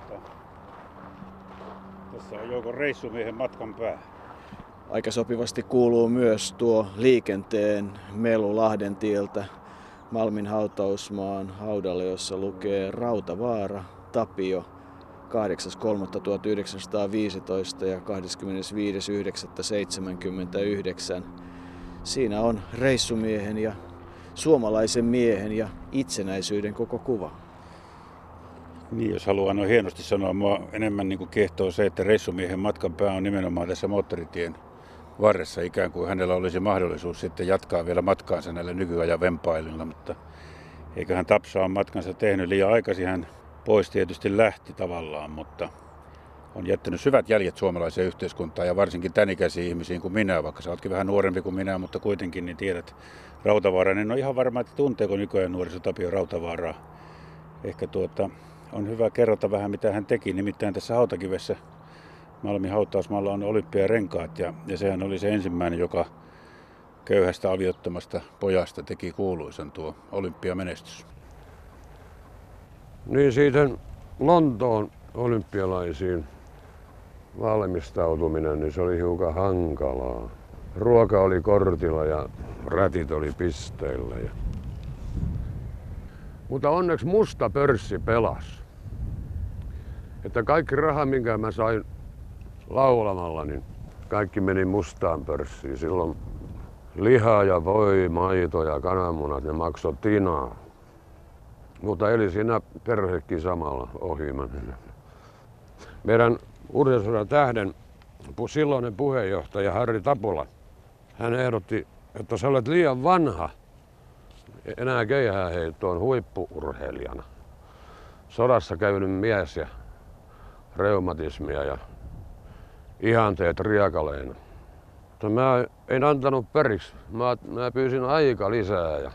tuota, tässä on joukon reissumiehen matkan pää. Aika sopivasti kuuluu myös tuo liikenteen melu Lahden tieltä Malmin hautausmaan haudalle, jossa lukee Rautavaara, Tapio, 8.3.1915 ja 25.9.79. Siinä on reissumiehen ja suomalaisen miehen ja itsenäisyyden koko kuva. Niin, jos haluaa noin hienosti sanoa, mua enemmän niin kuin kehtoo se, että reissumiehen matkan pää on nimenomaan tässä moottoritien varressa ikään kuin hänellä olisi mahdollisuus sitten jatkaa vielä matkaansa näillä nykyajan vempaililla, mutta eiköhän Tapsa on matkansa tehnyt liian aikaisin. Hän pois tietysti lähti tavallaan, mutta on jättänyt syvät jäljet suomalaiseen yhteiskuntaan ja varsinkin tämän ikäisiin ihmisiin kuin minä, vaikka sä ootkin vähän nuorempi kuin minä, mutta kuitenkin niin tiedät Rautavaaran. En ole ihan varma, että tunteeko nykyään nuoriso Tapio Rautavaaraa. Ehkä tuota, on hyvä kerrota vähän, mitä hän teki. Nimittäin tässä Hautakivessä Malmin hautausmaalla on olympiarenkaat ja, ja sehän oli se ensimmäinen, joka köyhästä aviottomasta pojasta teki kuuluisan tuo olympiamenestys. Niin siitä Lontoon olympialaisiin valmistautuminen, niin se oli hiukan hankalaa. Ruoka oli kortilla ja rätit oli pisteillä. Ja... Mutta onneksi musta pörssi pelas. Että kaikki raha, minkä mä sain laulamalla, niin kaikki meni mustaan pörssiin. Silloin liha ja voi, maito ja kananmunat, ne maksoi tinaa. Mutta eli siinä perhekin samalla ohimanen. Meidän urheilusodan tähden silloinen puheenjohtaja Harri Tapula, hän ehdotti, että sä olet liian vanha enää keihääheittoon huippuurheilijana. Sodassa käynyt mies ja reumatismia ja ihanteet riekaleina. Mutta mä en antanut periksi. Mä, mä pyysin aika lisää. Ja,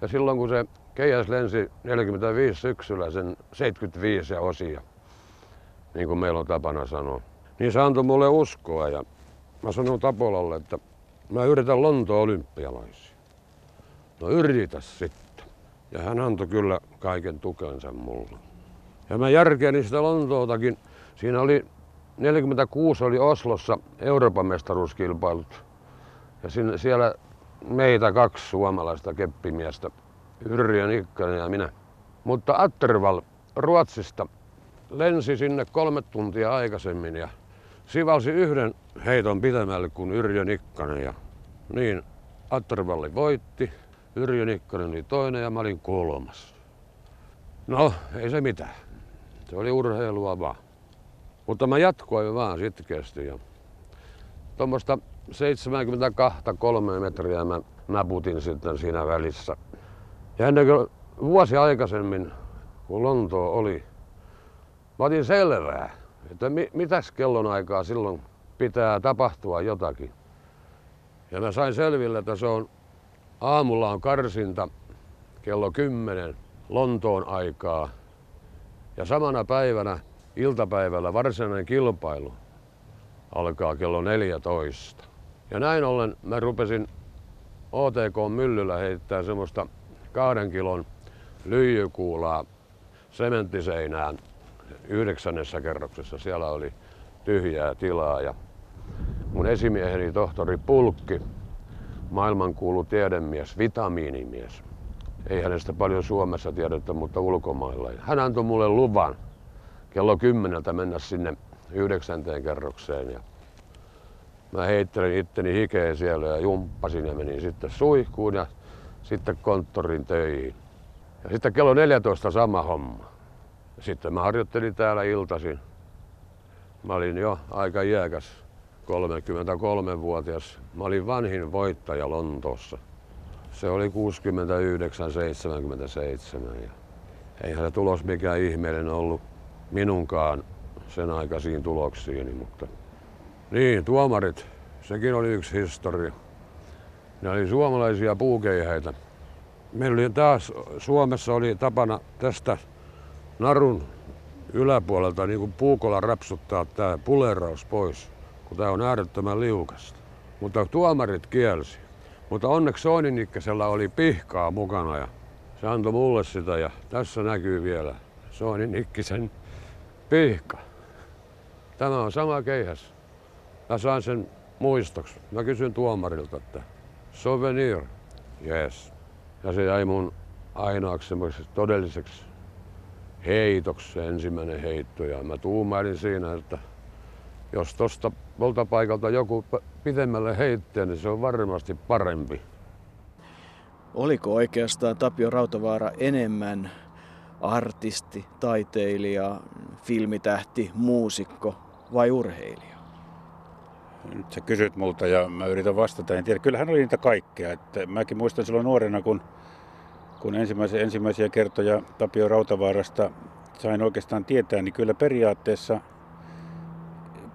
ja silloin kun se keihäs lensi 45 syksyllä sen 75 ja osia, niin kuin meillä on tapana sanoa, niin se antoi mulle uskoa. Ja mä sanoin Tapolalle, että mä yritän Lontoon olympialaisia. No yritä sitten. Ja hän antoi kyllä kaiken tukensa mulle. Ja mä järkeilin sitä Lontootakin. Siinä oli 46 oli Oslossa Euroopan mestaruuskilpailut. Ja sinne, siellä meitä kaksi suomalaista keppimiestä, Yrjö Nikkanen ja minä. Mutta Atterval Ruotsista lensi sinne kolme tuntia aikaisemmin ja sivalsi yhden heiton pitemmälle kuin Yrjö Nikkanen. Ja niin Attervalli voitti, Yrjö Nikkanen oli toinen ja mä olin kolmas. No, ei se mitään. Se oli urheilua vaan. Mutta mä jatkoin vaan sitkeästi ja tuommoista 72 kolme metriä mä naputin sitten siinä välissä. Ja ennen kuin vuosi aikaisemmin, kun Lontoo oli, mä otin selvää, että mi- mitäs kellon aikaa silloin pitää tapahtua jotakin. Ja mä sain selville, että se on aamulla on karsinta kello 10 Lontoon aikaa. Ja samana päivänä iltapäivällä varsinainen kilpailu alkaa kello 14. Ja näin ollen mä rupesin OTK-myllyllä heittää semmoista kahden kilon lyijykuulaa sementtiseinään yhdeksännessä kerroksessa. Siellä oli tyhjää tilaa ja mun esimieheni tohtori Pulkki, maailmankuulu tiedemies, vitamiinimies. Ei hänestä paljon Suomessa tiedetä, mutta ulkomailla. Hän antoi mulle luvan kello kymmeneltä mennä sinne yhdeksänteen kerrokseen. Ja mä heittelin itteni hikeä siellä ja jumppasin ja menin sitten suihkuun ja sitten konttorin töihin. Ja sitten kello 14 sama homma. Sitten mä harjoittelin täällä iltasin. Mä olin jo aika iäkäs, 33-vuotias. Mä olin vanhin voittaja Lontoossa. Se oli 69-77. Ja eihän se tulos mikään ihmeellinen ollut minunkaan sen aikaisiin tuloksiini, mutta niin, tuomarit, sekin oli yksi historia. Ne oli suomalaisia puukeihäitä. Meillä oli taas, Suomessa oli tapana tästä narun yläpuolelta niin kuin puukolla rapsuttaa tämä puleraus pois, kun tämä on äärettömän liukasta. Mutta tuomarit kielsi. Mutta onneksi Soininikkäsellä oli pihkaa mukana ja se antoi mulle sitä ja tässä näkyy vielä Soininikkisen Pihka. Tämä on sama keihäs. Mä saan sen muistoksi. Mä kysyn tuomarilta, että souvenir, yes. Ja se jäi mun ainoaksi todelliseksi heitoksi ensimmäinen heitto. Ja mä tuumailin siinä, että jos tosta paikalta joku pidemmälle heittää, niin se on varmasti parempi. Oliko oikeastaan Tapio Rautavaara enemmän artisti, taiteilija, filmitähti, muusikko vai urheilija? Nyt sä kysyt multa ja mä yritän vastata. En tiedä, kyllähän oli niitä kaikkea. Että mäkin muistan silloin nuorena, kun, kun ensimmäisiä, ensimmäisiä kertoja Tapio Rautavaarasta sain oikeastaan tietää, niin kyllä periaatteessa –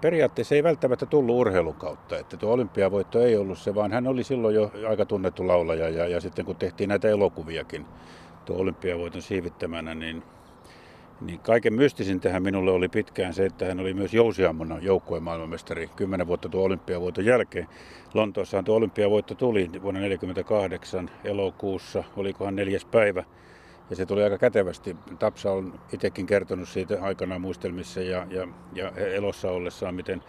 periaatteessa ei välttämättä tullut urheilun kautta. Että tuo olympiavoitto ei ollut se, vaan hän oli silloin jo aika tunnettu laulaja. Ja, ja sitten kun tehtiin näitä elokuviakin tuo olympiavoiton siivittämänä, niin, niin kaiken mystisin tähän minulle oli pitkään se, että hän oli myös jousiammuna joukkueen maailmanmestari kymmenen vuotta tuo olympiavoiton jälkeen. Lontoossahan tuo olympiavoitto tuli vuonna 1948 elokuussa, olikohan neljäs päivä. Ja se tuli aika kätevästi. Tapsa on itsekin kertonut siitä aikanaan muistelmissa ja, ja, ja elossa ollessaan, miten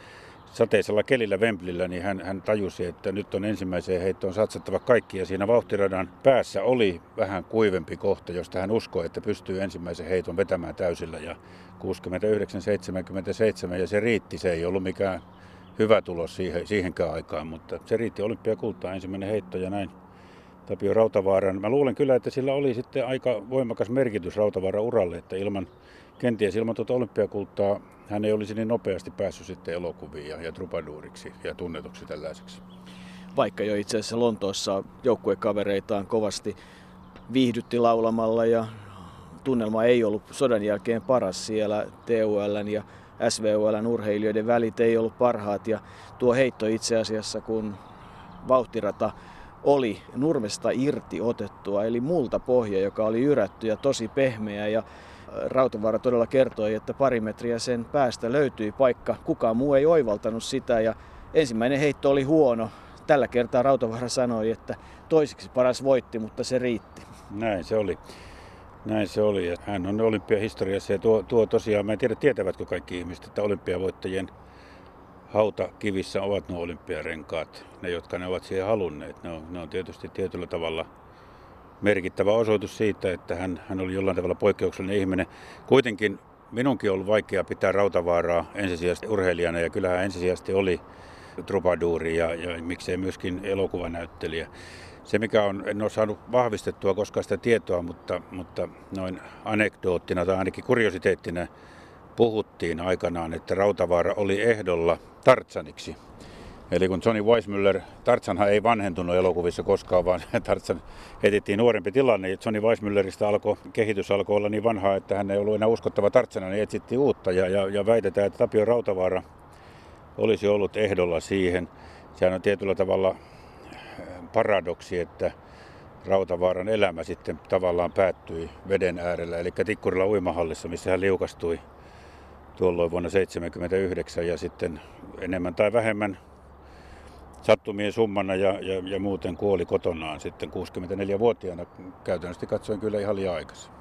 sateisella kelillä Vemplillä, niin hän, hän tajusi, että nyt on ensimmäiseen heittoon satsattava kaikki. Ja siinä vauhtiradan päässä oli vähän kuivempi kohta, josta hän uskoi, että pystyy ensimmäisen heiton vetämään täysillä. Ja 69-77 ja se riitti. Se ei ollut mikään hyvä tulos siihen, siihenkään aikaan, mutta se riitti olympiakultaan ensimmäinen heitto ja näin Tapio Rautavaaran. Mä luulen kyllä, että sillä oli sitten aika voimakas merkitys Rautavaaran uralle, että ilman, kenties ilman tuota olympiakulttaa hän ei olisi niin nopeasti päässyt sitten elokuviin ja, ja trupaduuriksi ja tunnetuksi tällaiseksi. Vaikka jo itse asiassa Lontoossa joukkuekavereitaan kovasti viihdytti laulamalla ja tunnelma ei ollut sodan jälkeen paras siellä TULn ja SVULn urheilijoiden välit ei ollut parhaat ja tuo heitto itse asiassa kun vauhtirata oli nurmesta irti otettua, eli multa pohja, joka oli yrätty ja tosi pehmeä. Ja Rautavaara todella kertoi, että pari metriä sen päästä löytyi paikka. Kukaan muu ei oivaltanut sitä ja ensimmäinen heitto oli huono. Tällä kertaa Rautavaara sanoi, että toiseksi paras voitti, mutta se riitti. Näin se oli. Näin se oli. Hän on olympiahistoriassa ja tuo, tuo tosiaan, mä en tiedä tietävätkö kaikki ihmiset, että olympiavoittajien hautakivissä ovat nuo olympiarenkaat, ne jotka ne ovat siihen halunneet. Ne on, ne on tietysti tietyllä tavalla merkittävä osoitus siitä, että hän, hän oli jollain tavalla poikkeuksellinen ihminen. Kuitenkin minunkin on ollut vaikea pitää Rautavaaraa ensisijaisesti urheilijana ja kyllähän ensisijaisesti oli trupaduuri ja, ja miksei myöskin elokuvanäyttelijä. Se mikä on, en ole saanut vahvistettua koskaan sitä tietoa, mutta, mutta noin anekdoottina tai ainakin kuriositeettina puhuttiin aikanaan, että Rautavaara oli ehdolla Tartsaniksi. Eli kun Johnny Weissmuller, Tartsanhan ei vanhentunut elokuvissa koskaan, vaan Tartsan etittiin nuorempi tilanne. Ja Johnny Weissmullerista alkoi, kehitys alkoi olla niin vanhaa, että hän ei ollut enää uskottava Tartsana, niin etsittiin uutta. Ja, ja, ja väitetään, että Tapio Rautavaara olisi ollut ehdolla siihen. Sehän on tietyllä tavalla äh, paradoksi, että Rautavaaran elämä sitten tavallaan päättyi veden äärellä, eli Tikkurilla uimahallissa, missä hän liukastui tuolloin vuonna 1979 ja sitten enemmän tai vähemmän sattumien summana ja, ja, ja muuten kuoli kotonaan sitten 64-vuotiaana. Käytännössä katsoen kyllä ihan liian aikaisin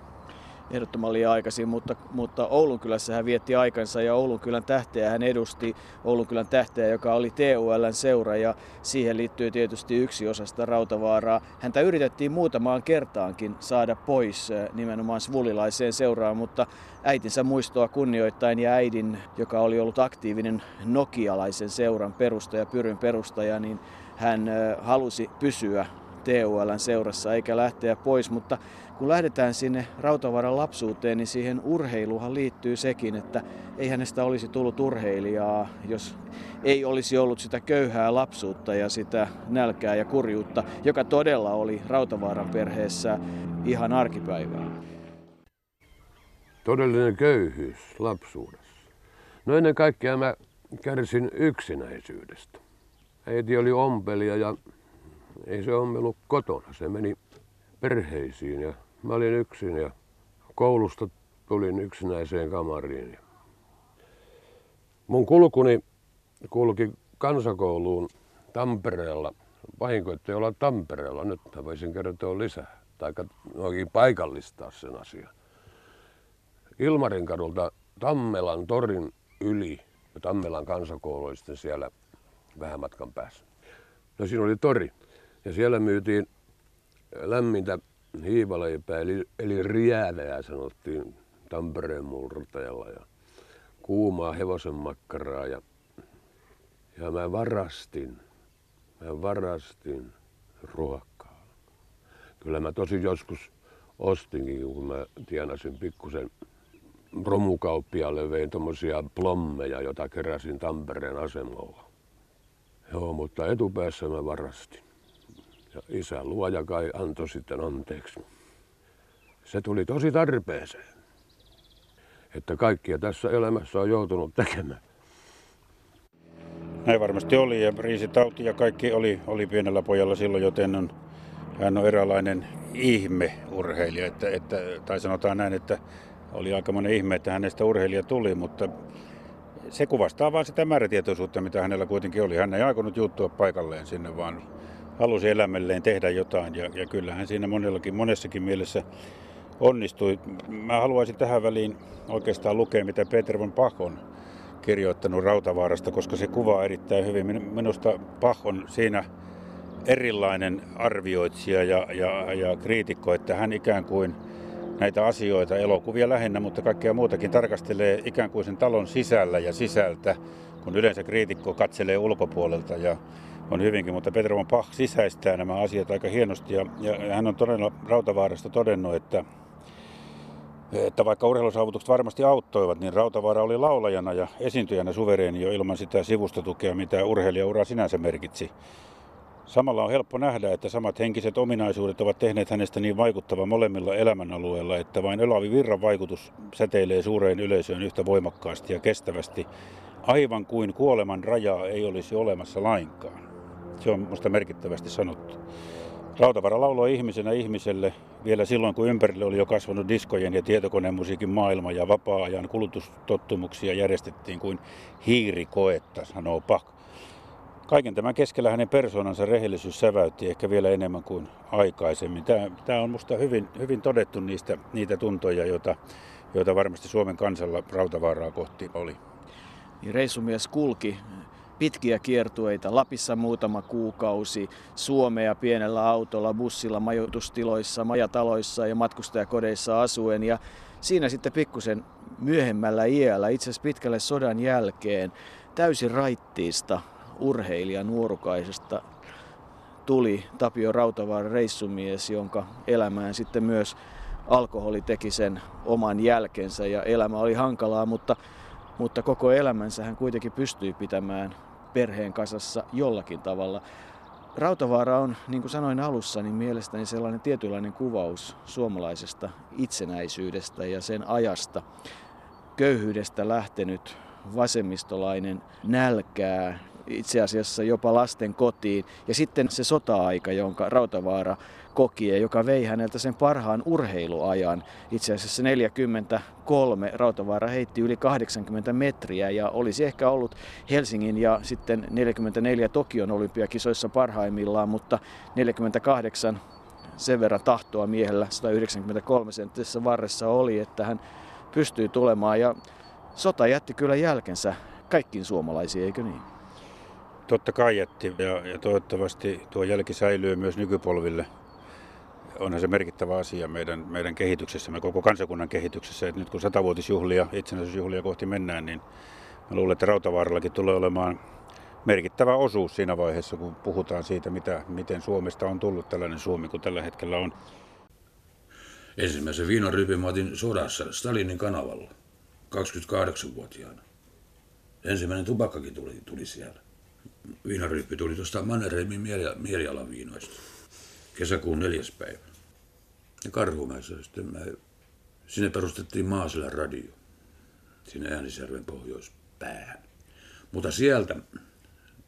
ehdottoman liian aikaisin, mutta, mutta Oulun kylässä hän vietti aikansa ja Oulun kylän tähteä hän edusti Oulun kylän tähteä, joka oli TULn seura ja siihen liittyy tietysti yksi osa sitä Rautavaaraa. Häntä yritettiin muutamaan kertaankin saada pois eh, nimenomaan svulilaiseen seuraan, mutta äitinsä muistoa kunnioittain ja äidin, joka oli ollut aktiivinen nokialaisen seuran perustaja, Pyryn perustaja, niin hän eh, halusi pysyä TULn seurassa eikä lähteä pois, mutta kun lähdetään sinne Rautavaaran lapsuuteen, niin siihen urheiluhan liittyy sekin, että ei hänestä olisi tullut urheilijaa, jos ei olisi ollut sitä köyhää lapsuutta ja sitä nälkää ja kurjuutta, joka todella oli Rautavaaran perheessä ihan arkipäivää. Todellinen köyhyys lapsuudessa. No ennen kaikkea mä kärsin yksinäisyydestä. Äiti oli ompelia ja ei se ompelu kotona. Se meni perheisiin ja Mä olin yksin ja koulusta tulin yksinäiseen kamariin. Mun kulkuni kulki kansakouluun Tampereella. Vahinko, ettei olla Tampereella. Nyt mä voisin kertoa lisää. Tai oikein paikallistaa sen asian. Ilmarin kadulta Tammelan torin yli. Tammelan kansakoulu oli sitten siellä vähän matkan päässä. No siinä oli tori. Ja siellä myytiin lämmintä hiivaleipää, eli, eli riäädää sanottiin Tampereen murtajalla. Ja kuumaa hevosen makkaraa ja, ja mä varastin, mä varastin ruokaa. Kyllä mä tosi joskus ostinkin, kun mä tienasin pikkusen romukauppialle vein tommosia plommeja, jota keräsin Tampereen asemalla. Joo, mutta etupäässä mä varastin. Ja isä luoja kai antoi sitten anteeksi. Se tuli tosi tarpeeseen. Että kaikkia tässä elämässä on joutunut tekemään. Näin varmasti oli ja riisitauti ja kaikki oli, oli pienellä pojalla silloin, joten on, hän on eräänlainen ihmeurheilija. Että, että, tai sanotaan näin, että oli aikamoinen ihme, että hänestä urheilija tuli, mutta se kuvastaa vain sitä määrätietoisuutta, mitä hänellä kuitenkin oli. Hän ei aikonut juuttua paikalleen sinne, vaan halusi elämälleen tehdä jotain. Ja, ja kyllähän siinä monellakin, monessakin mielessä onnistui. Mä haluaisin tähän väliin oikeastaan lukea, mitä Peter von Pach on kirjoittanut Rautavaarasta, koska se kuvaa erittäin hyvin. Minusta Pach on siinä erilainen arvioitsija ja, ja, ja kriitikko, että hän ikään kuin näitä asioita, elokuvia lähinnä, mutta kaikkea muutakin tarkastelee ikään kuin sen talon sisällä ja sisältä, kun yleensä kriitikko katselee ulkopuolelta ja on hyvinkin, mutta Petro von Pach sisäistää nämä asiat aika hienosti ja, ja hän on todella Rautavaarasta todennut, että että vaikka urheilusaavutukset varmasti auttoivat, niin Rautavaara oli laulajana ja esiintyjänä suvereeni jo ilman sitä sivustotukea, mitä urheilijaura sinänsä merkitsi. Samalla on helppo nähdä, että samat henkiset ominaisuudet ovat tehneet hänestä niin vaikuttava molemmilla elämänalueilla, että vain Elavi Virran vaikutus säteilee suureen yleisöön yhtä voimakkaasti ja kestävästi, aivan kuin kuoleman rajaa ei olisi olemassa lainkaan. Se on minusta merkittävästi sanottu. Rautavara lauloi ihmisenä ihmiselle vielä silloin, kun ympärille oli jo kasvanut diskojen ja tietokonemusiikin maailma ja vapaa-ajan kulutustottumuksia järjestettiin kuin hiirikoetta, sanoo Pak. Kaiken tämän keskellä hänen persoonansa rehellisyys säväytti ehkä vielä enemmän kuin aikaisemmin. Tämä, tämä on minusta hyvin, hyvin todettu niistä, niitä tuntoja, joita, joita varmasti Suomen kansalla Rautavaaraa kohti oli. Niin reissumies kulki pitkiä kiertueita, Lapissa muutama kuukausi, Suomea pienellä autolla, bussilla, majoitustiloissa, majataloissa ja matkustajakodeissa asuen. Ja siinä sitten pikkusen myöhemmällä iällä, itse asiassa pitkälle sodan jälkeen, täysin raittiista urheilija nuorukaisesta tuli Tapio Rautavaara reissumies, jonka elämään sitten myös alkoholi teki sen oman jälkensä ja elämä oli hankalaa, mutta, mutta koko elämänsä hän kuitenkin pystyi pitämään perheen kasassa jollakin tavalla. Rautavaara on, niin kuin sanoin alussa, niin mielestäni sellainen tietynlainen kuvaus suomalaisesta itsenäisyydestä ja sen ajasta. Köyhyydestä lähtenyt vasemmistolainen nälkää, itse asiassa jopa lasten kotiin. Ja sitten se sota-aika, jonka Rautavaara koki ja joka vei häneltä sen parhaan urheiluajan. Itse asiassa 43 Rautavaara heitti yli 80 metriä ja olisi ehkä ollut Helsingin ja sitten 44 Tokion olympiakisoissa parhaimmillaan, mutta 48 sen verran tahtoa miehellä 193 senttisessä varressa oli, että hän pystyi tulemaan ja sota jätti kyllä jälkensä kaikkiin suomalaisiin, eikö niin? Totta kai jätti ja, ja toivottavasti tuo jälki säilyy myös nykypolville. Onhan se merkittävä asia meidän, meidän kehityksessämme, koko kansakunnan kehityksessä. Että nyt kun satavuotisjuhlia, itsenäisyysjuhlia kohti mennään, niin mä luulen, että Rautavaarallakin tulee olemaan merkittävä osuus siinä vaiheessa, kun puhutaan siitä, mitä, miten Suomesta on tullut tällainen Suomi kuin tällä hetkellä on. Ensimmäisen viinarypin mä sodassa Stalinin kanavalla, 28-vuotiaana. Ensimmäinen tupakkakin tuli, tuli siellä viinaryppi tuli tuosta Mannerheimin mielialan viinoista. Kesäkuun neljäs päivä. Ja Karhumäessä sitten mä, sinne perustettiin Maaselän radio. Sinne Äänisjärven pohjoispäähän. Mutta sieltä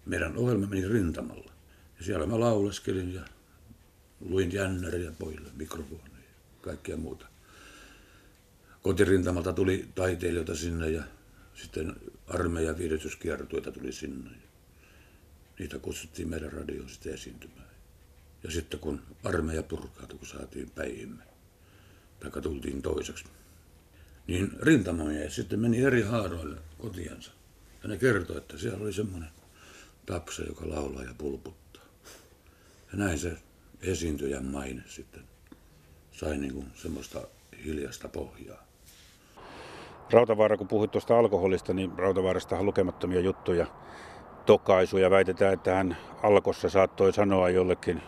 meidän ohjelma meni rintamalla. Ja siellä mä lauleskelin ja luin jännäriä pojille, mikrofoneja ja kaikkea muuta. Kotirintamalta tuli taiteilijoita sinne ja sitten armeijan viihdytyskiertueita tuli sinne niitä kutsuttiin meidän radioon sitten esiintymään. Ja sitten kun armeija purkautui, kun saatiin päihimme, tai tultiin toiseksi, niin rintamamiehet sitten meni eri haaroille kotiansa. Ja ne kertoi, että siellä oli semmoinen tapsa, joka laulaa ja pulputtaa. Ja näin se esiintyjän maine sitten sai niin kuin semmoista hiljasta pohjaa. Rautavaara, kun puhuit tuosta alkoholista, niin Rautavaarasta on lukemattomia juttuja, tokaisuja. Väitetään, että hän alkossa saattoi sanoa jollekin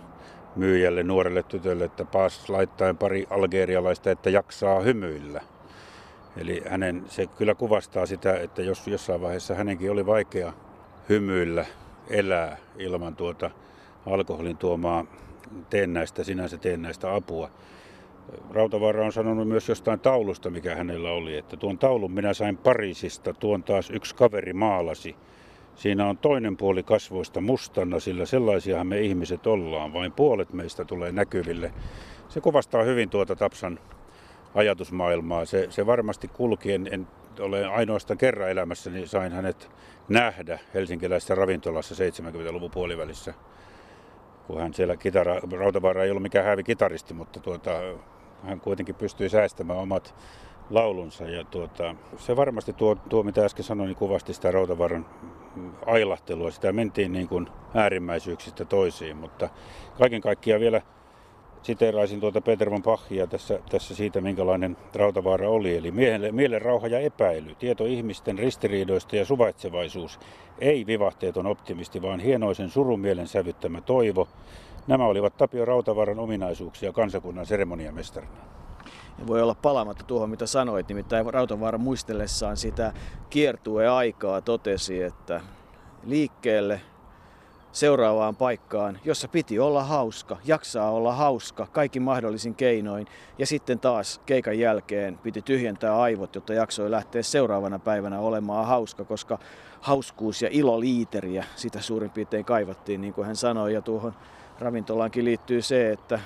myyjälle, nuorelle tytölle, että paas laittaen pari algerialaista, että jaksaa hymyillä. Eli hänen, se kyllä kuvastaa sitä, että jos jossain vaiheessa hänenkin oli vaikea hymyillä, elää ilman tuota alkoholin tuomaa teennäistä, sinänsä teennäistä apua. Rautavaara on sanonut myös jostain taulusta, mikä hänellä oli, että tuon taulun minä sain Pariisista, tuon taas yksi kaveri maalasi. Siinä on toinen puoli kasvoista mustana, sillä sellaisiahan me ihmiset ollaan, vain puolet meistä tulee näkyville. Se kuvastaa hyvin tuota Tapsan ajatusmaailmaa. Se, se varmasti kulki, en, en ole ainoastaan kerran elämässäni sain hänet nähdä helsinkiläisessä ravintolassa 70-luvun puolivälissä kun hän siellä kitara, Rautavaara ei ollut mikään hävi kitaristi, mutta tuota, hän kuitenkin pystyi säästämään omat laulunsa. Ja tuota, se varmasti tuo, tuo, mitä äsken sanoin, niin kuvasti sitä Rautavaaran ailahtelua. Sitä mentiin niin kuin äärimmäisyyksistä toisiin, mutta kaiken kaikkiaan vielä siteeraisin tuota Peter von Pachia tässä, tässä siitä, minkälainen Rautavaara oli. Eli mielen, mielen rauha ja epäily, tieto ihmisten ristiriidoista ja suvaitsevaisuus. Ei vivahteeton optimisti, vaan hienoisen surumielen sävyttämä toivo. Nämä olivat Tapio Rautavaaran ominaisuuksia kansakunnan seremoniamestarina. Ja voi olla palaamatta tuohon, mitä sanoit, nimittäin Rautavaara muistellessaan sitä kiertueaikaa totesi, että liikkeelle seuraavaan paikkaan, jossa piti olla hauska, jaksaa olla hauska kaikki mahdollisin keinoin. Ja sitten taas keikan jälkeen piti tyhjentää aivot, jotta jaksoi lähteä seuraavana päivänä olemaan hauska, koska hauskuus ja iloliiteriä sitä suurin piirtein kaivattiin, niin kuin hän sanoi. Ja tuohon ravintolaankin liittyy se, että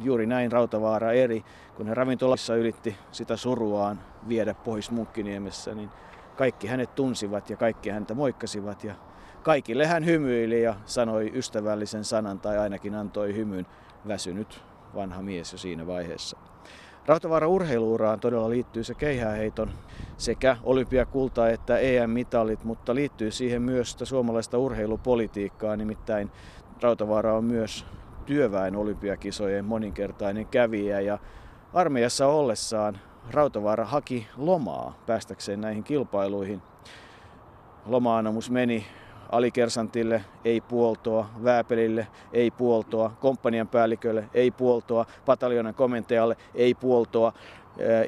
juuri näin Rautavaara eri, kun hän ravintolassa yritti sitä suruaan viedä pois Munkkiniemessä, niin kaikki hänet tunsivat ja kaikki häntä moikkasivat ja kaikille hän hymyili ja sanoi ystävällisen sanan tai ainakin antoi hymyn väsynyt vanha mies jo siinä vaiheessa. Rautavaara urheiluuraan todella liittyy se keihääheiton sekä olympiakulta että EM-mitalit, mutta liittyy siihen myös sitä suomalaista urheilupolitiikkaa, nimittäin Rautavaara on myös työväen olympiakisojen moninkertainen kävijä ja armeijassa ollessaan Rautavaara haki lomaa päästäkseen näihin kilpailuihin. Lomaanomus meni alikersantille ei puoltoa, vääpelille ei puoltoa, komppanian päällikölle ei puoltoa, pataljonan komentajalle ei puoltoa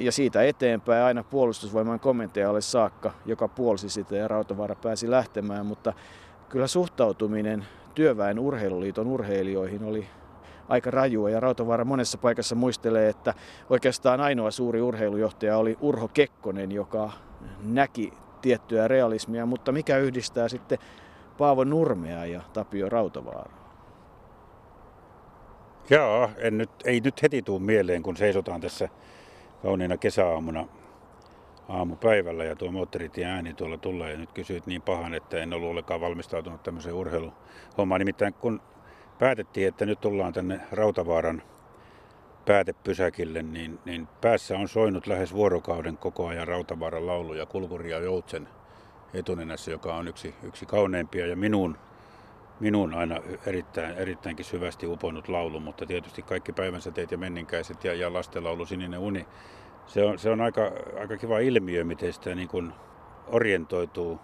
ja siitä eteenpäin aina puolustusvoiman komentajalle saakka, joka puolsi sitä ja Rautavaara pääsi lähtemään, mutta kyllä suhtautuminen työväen urheiluliiton urheilijoihin oli aika rajua. Ja Rautavaara monessa paikassa muistelee, että oikeastaan ainoa suuri urheilujohtaja oli Urho Kekkonen, joka näki tiettyä realismia, mutta mikä yhdistää sitten Paavo Nurmea ja Tapio Rautavaaraa? Joo, en nyt, ei nyt heti tuu mieleen, kun seisotaan tässä kauniina kesäaamuna aamupäivällä ja tuo moottoritien ääni tuolla tulee. Ja nyt kysyit niin pahan, että en ollut ollenkaan valmistautunut tämmöiseen urheiluhommaan. Nimittäin kun päätettiin, että nyt tullaan tänne Rautavaaran päätepysäkille, niin, niin päässä on soinut lähes vuorokauden koko ajan Rautavaaran laulu ja Kulkuria Joutsen etunenässä, joka on yksi, yksi kauneimpia ja minun, minun aina erittäin, erittäinkin syvästi uponut laulu, mutta tietysti kaikki päivänsä teet ja menninkäiset ja, ja lastenlaulu Sininen uni. Se on, se on aika, aika kiva ilmiö, miten sitä niin kuin orientoituu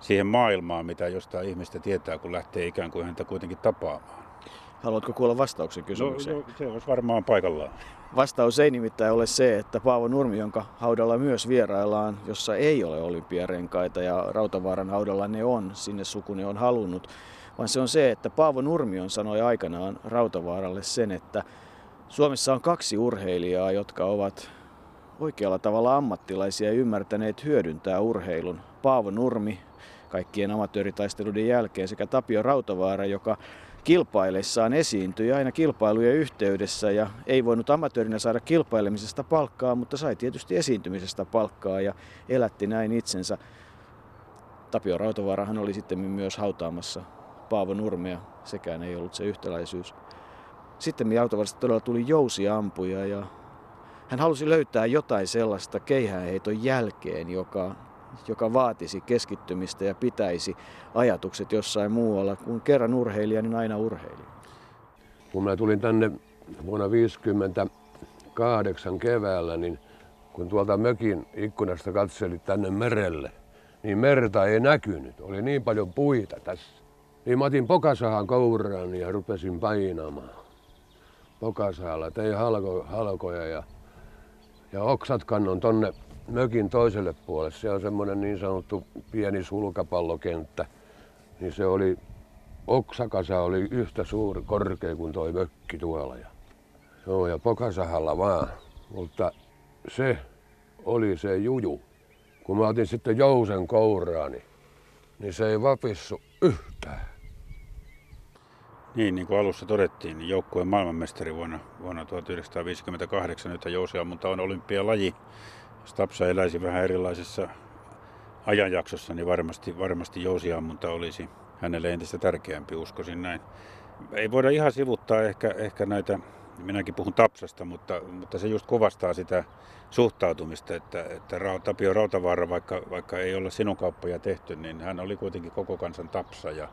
siihen maailmaan, mitä jostain ihmistä tietää, kun lähtee ikään kuin häntä kuitenkin tapaamaan. Haluatko kuulla vastauksen kysymykseen? No, no, se olisi varmaan paikallaan. Vastaus ei nimittäin ole se, että Paavo Nurmi, jonka haudalla myös vieraillaan, jossa ei ole olympiarenkaita ja Rautavaaran haudalla ne on, sinne sukuni on halunnut, vaan se on se, että Paavo Nurmion sanoi aikanaan Rautavaaralle sen, että Suomessa on kaksi urheilijaa, jotka ovat oikealla tavalla ammattilaisia ja ymmärtäneet hyödyntää urheilun. Paavo Nurmi kaikkien amatööritaisteluiden jälkeen sekä Tapio Rautavaara, joka kilpailessaan esiintyi aina kilpailujen yhteydessä ja ei voinut amatöörinä saada kilpailemisesta palkkaa, mutta sai tietysti esiintymisestä palkkaa ja elätti näin itsensä. Tapio Rautavaarahan oli sitten myös hautaamassa Paavo Nurmea, sekään ei ollut se yhtäläisyys. Sitten Rautavaarasta todella tuli jousiampuja ja hän halusi löytää jotain sellaista keihäänheiton jälkeen, joka, joka vaatisi keskittymistä ja pitäisi ajatukset jossain muualla. Kun kerran urheilija, niin aina urheilija. Kun mä tulin tänne vuonna 1958 keväällä, niin kun tuolta mökin ikkunasta katselin tänne merelle, niin merta ei näkynyt. Oli niin paljon puita tässä. Niin mä otin pokasahan kouraan ja rupesin painamaan. Pokasahalla tein halko, halkoja ja, ja oksat kannon tonne mökin toiselle puolelle. Se on semmoinen niin sanottu pieni sulkapallokenttä. Niin se oli, oksakasa oli yhtä suuri korkea kuin toi mökki tuolla. Ja, joo, ja pokasahalla vaan. Mutta se oli se juju. Kun mä otin sitten jousen kouraani, niin se ei vapissu yhtään. Niin, niin kuin alussa todettiin, niin joukkueen maailmanmestari vuonna, vuonna 1958, nyt jousiammunta on olympialaji. Jos Tapsa eläisi vähän erilaisessa ajanjaksossa, niin varmasti, varmasti jousiammunta olisi hänelle entistä tärkeämpi, uskoisin näin. Ei voida ihan sivuttaa ehkä, ehkä näitä, minäkin puhun Tapsasta, mutta, mutta se just kuvastaa sitä suhtautumista, että, että Tapio Rautavaara, vaikka, vaikka ei ole sinun kauppoja tehty, niin hän oli kuitenkin koko kansan Tapsa ja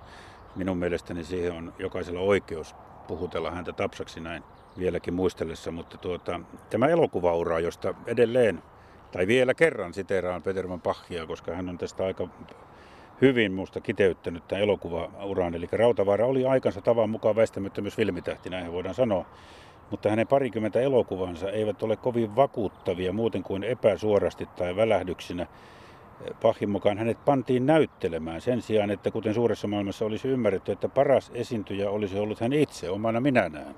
minun mielestäni siihen on jokaisella oikeus puhutella häntä Tapsaksi näin vieläkin muistellessa, mutta tuota, tämä elokuvaura, josta edelleen tai vielä kerran siteeraan Peterman Pachia, koska hän on tästä aika hyvin minusta kiteyttänyt tämän elokuvauraan. Eli Rautavaara oli aikansa tavan mukaan väistämättömyys filmitähti, näin voidaan sanoa. Mutta hänen parikymmentä elokuvansa eivät ole kovin vakuuttavia muuten kuin epäsuorasti tai välähdyksinä. Pahin mukaan hänet pantiin näyttelemään sen sijaan, että kuten suuressa maailmassa olisi ymmärretty, että paras esiintyjä olisi ollut hän itse omana minänään,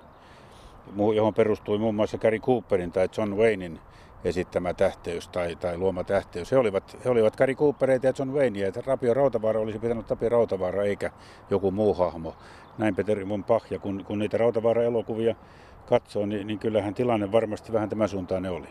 johon perustui muun muassa Gary Cooperin tai John Waynein esittämä tähteys tai, tai luoma tähteys. He olivat, he olivat Gary Coopereita ja John Wayneia, että Rapio Rautavaara olisi pitänyt Tapio Rautavaara eikä joku muu hahmo. Näin Peteri mun pahja, kun, kun niitä Rautavaara-elokuvia katsoo, niin, niin kyllähän tilanne varmasti vähän tämän suuntaan oli.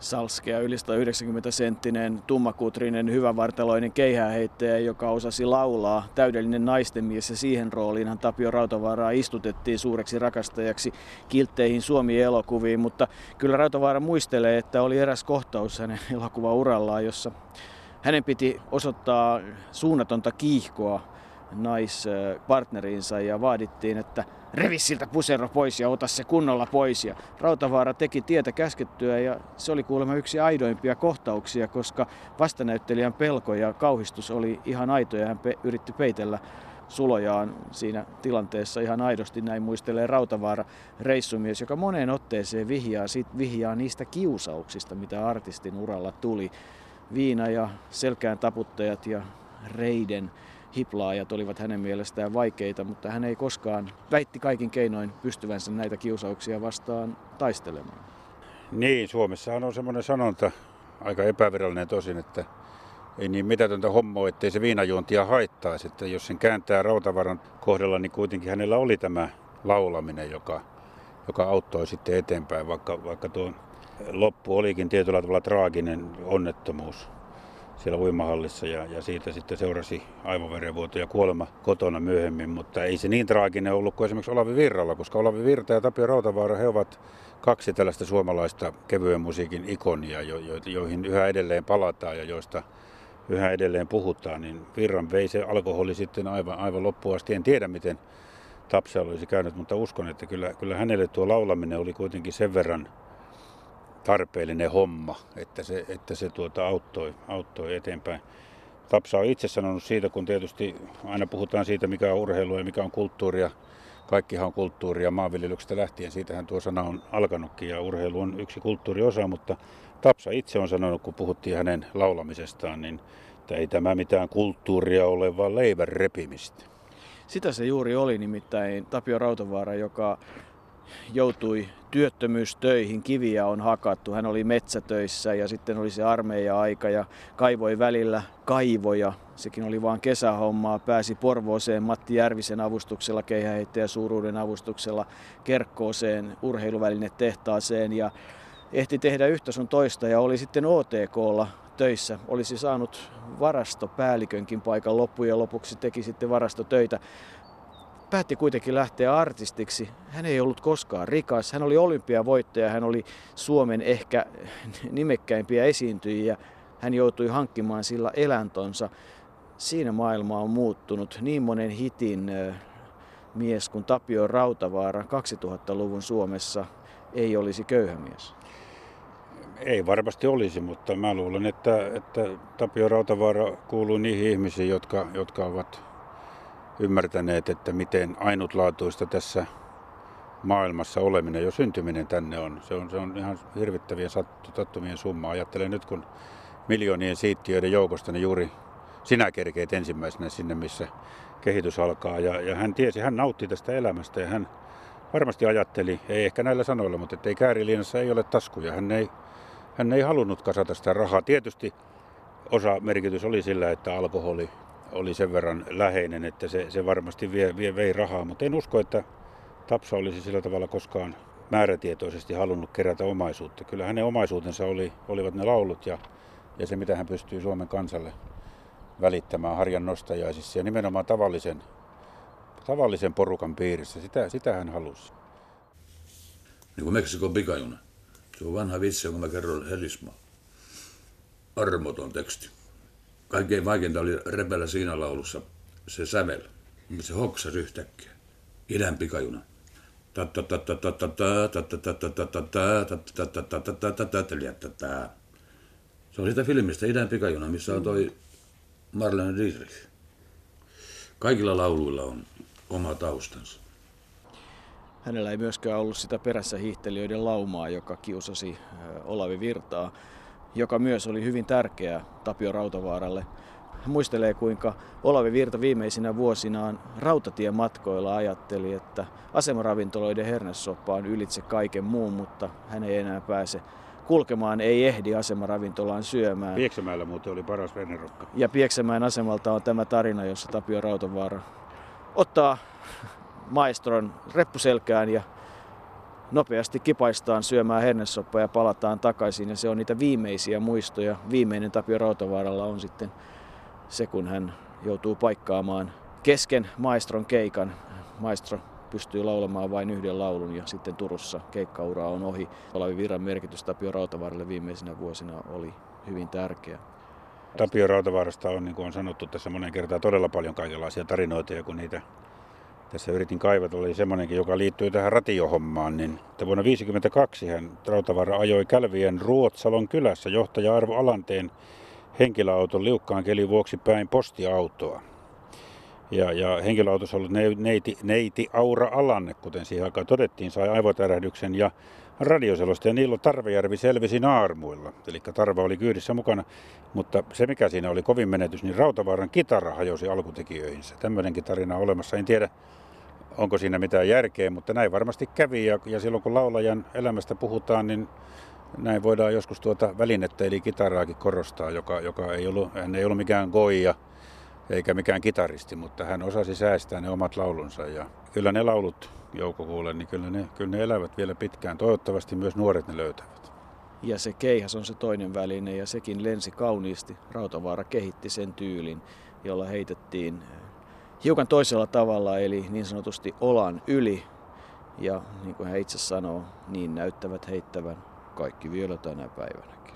Salskea yli 190 senttinen, tummakutrinen, hyvävartaloinen keihääheittäjä, joka osasi laulaa, täydellinen naisten mies ja siihen rooliinhan Tapio Rautavaaraa istutettiin suureksi rakastajaksi kiltteihin Suomi-elokuviin, mutta kyllä Rautavaara muistelee, että oli eräs kohtaus hänen elokuvaurallaan, jossa hänen piti osoittaa suunnatonta kiihkoa naispartneriinsa ja vaadittiin, että revi siltä pusero pois ja ota se kunnolla pois. Ja Rautavaara teki tietä käskettyä ja se oli kuulemma yksi aidoimpia kohtauksia, koska vastanäyttelijän pelko ja kauhistus oli ihan aito ja hän pe- yritti peitellä sulojaan siinä tilanteessa ihan aidosti, näin muistelee Rautavaara reissumies, joka moneen otteeseen vihjaa, sit vihjaa niistä kiusauksista, mitä artistin uralla tuli. Viina ja selkään taputtajat ja reiden hiplaajat olivat hänen mielestään vaikeita, mutta hän ei koskaan väitti kaikin keinoin pystyvänsä näitä kiusauksia vastaan taistelemaan. Niin, Suomessa on semmoinen sanonta, aika epävirallinen tosin, että ei niin mitätöntä hommoa, ettei se viinajuontia haittaisi. Että jos sen kääntää rautavaran kohdalla, niin kuitenkin hänellä oli tämä laulaminen, joka, joka auttoi sitten eteenpäin, vaikka, vaikka tuo loppu olikin tietyllä tavalla traaginen onnettomuus siellä uimahallissa ja, ja siitä sitten seurasi aivoverenvuoto ja kuolema kotona myöhemmin, mutta ei se niin traaginen ollut kuin esimerkiksi Olavi Virralla, koska Olavi Virta ja Tapio Rautavaara, he ovat kaksi tällaista suomalaista kevyen musiikin ikonia, jo, jo, joihin yhä edelleen palataan ja joista yhä edelleen puhutaan, niin Virran vei se alkoholi sitten aivan, aivan loppuun asti. En tiedä, miten Tapsa olisi käynyt, mutta uskon, että kyllä, kyllä hänelle tuo laulaminen oli kuitenkin sen verran tarpeellinen homma, että se, että se tuota auttoi, auttoi eteenpäin. Tapsa on itse sanonut siitä, kun tietysti aina puhutaan siitä, mikä on urheilua ja mikä on kulttuuria. Kaikkihan on kulttuuria maanviljelyksestä lähtien, siitähän tuo sana on alkanutkin ja urheilu on yksi kulttuuriosa, mutta Tapsa itse on sanonut, kun puhuttiin hänen laulamisestaan, niin että ei tämä mitään kulttuuria ole, vaan leivän repimistä. Sitä se juuri oli nimittäin Tapio Rautavaara, joka joutui työttömyystöihin, kiviä on hakattu. Hän oli metsätöissä ja sitten oli se armeija-aika ja kaivoi välillä kaivoja. Sekin oli vain kesähommaa. Pääsi Porvooseen Matti Järvisen avustuksella, keihäheittäjä suuruuden avustuksella Kerkkooseen urheiluvälinetehtaaseen ja ehti tehdä yhtä sun toista ja oli sitten OTKlla töissä. Olisi saanut varastopäällikönkin paikan loppujen lopuksi, teki sitten varastotöitä päätti kuitenkin lähteä artistiksi. Hän ei ollut koskaan rikas. Hän oli olympiavoittaja, hän oli Suomen ehkä nimekkäimpiä esiintyjiä. Hän joutui hankkimaan sillä eläntonsa. Siinä maailma on muuttunut. Niin monen hitin mies kuin Tapio Rautavaara 2000-luvun Suomessa ei olisi köyhä mies. Ei varmasti olisi, mutta mä luulen, että, että Tapio Rautavaara kuuluu niihin ihmisiin, jotka, jotka ovat ymmärtäneet, että miten ainutlaatuista tässä maailmassa oleminen, jo syntyminen tänne on. Se on, se on ihan hirvittävien sattumien summa. Ajattelen nyt, kun miljoonien siittiöiden joukosta niin juuri sinä kerkeet ensimmäisenä sinne, missä kehitys alkaa. Ja, ja hän tiesi, hän nautti tästä elämästä ja hän varmasti ajatteli, ei ehkä näillä sanoilla, mutta että ei kääriliinassa ei ole taskuja. Hän ei, hän ei halunnut kasata sitä rahaa. Tietysti osa merkitys oli sillä, että alkoholi oli sen verran läheinen, että se, se varmasti vie, vie, vei rahaa, mutta en usko, että Tapsa olisi sillä tavalla koskaan määrätietoisesti halunnut kerätä omaisuutta. Kyllä hänen omaisuutensa oli, olivat ne laulut ja, ja se, mitä hän pystyy Suomen kansalle välittämään harjan nostajaisissa ja nimenomaan tavallisen, tavallisen porukan piirissä. Sitä, sitä hän halusi. Niin kuin Meksikon pikajuna. Se on vanha vitsi, kun mä kerron Helisma. Armoton teksti. Kaikkein vaikeinta oli repellä siinä laulussa se sävel. Se hoksasi yhtäkkiä. Idän pikajuna. Se on sitä filmistä Idän pikajuna, missä on toi Marlene Dietrich. Kaikilla lauluilla on oma taustansa. Hänellä ei myöskään ollut sitä perässä hiihtelijöiden laumaa, joka kiusasi Olavi Virtaa, joka myös oli hyvin tärkeä Tapio Rautavaaralle. Hän muistelee, kuinka Olavi Virta viimeisinä vuosinaan rautatien matkoilla ajatteli, että asemaravintoloiden hernesoppa on ylitse kaiken muun, mutta hän ei enää pääse kulkemaan, ei ehdi asemaravintolaan syömään. Pieksämäellä muuten oli paras venerokka. Ja Pieksämäen asemalta on tämä tarina, jossa Tapio Rautavaara ottaa maestron reppuselkään ja nopeasti kipaistaan syömään hernesoppaa ja palataan takaisin. Ja se on niitä viimeisiä muistoja. Viimeinen Tapio Rautavaaralla on sitten se, kun hän joutuu paikkaamaan kesken maestron keikan. Maestro pystyy laulamaan vain yhden laulun ja sitten Turussa keikkaura on ohi. Olavi Virran merkitys Tapio Rautavaaralle viimeisinä vuosina oli hyvin tärkeä. Tapio Rautavaarasta on, niin kuin on sanottu tässä monen kertaa, todella paljon kaikenlaisia tarinoita ja kun niitä tässä yritin kaivata, oli semmoinenkin, joka liittyy tähän ratiohommaan, niin että vuonna 1952 hän Rautavaara ajoi Kälvien Ruotsalon kylässä johtaja Arvo Alanteen henkilöauton liukkaan kelin vuoksi päin postiautoa. Ja, ja henkilöautossa ollut neiti, neiti Aura Alanne, kuten siihen aikaan todettiin, sai aivotärähdyksen ja radioselosta ja Niilo Tarvejärvi selvisi naarmuilla. Eli Tarva oli kyydissä mukana, mutta se mikä siinä oli kovin menetys, niin Rautavaaran kitara hajosi alkutekijöihinsä. Tämmöinenkin tarina on olemassa. En tiedä, onko siinä mitään järkeä, mutta näin varmasti kävi. Ja, ja silloin kun laulajan elämästä puhutaan, niin näin voidaan joskus tuota välinettä eli kitaraakin korostaa, joka, joka ei ollut, hän ei ollut mikään goija eikä mikään kitaristi, mutta hän osasi säästää ne omat laulunsa. Ja kyllä ne laulut, Jouko kuulee, niin kyllä ne, kyllä ne elävät vielä pitkään. Toivottavasti myös nuoret ne löytävät. Ja se keihäs on se toinen väline ja sekin lensi kauniisti. Rautavaara kehitti sen tyylin, jolla heitettiin hiukan toisella tavalla, eli niin sanotusti olan yli. Ja niin kuin hän itse sanoo, niin näyttävät heittävän kaikki vielä tänä päivänäkin.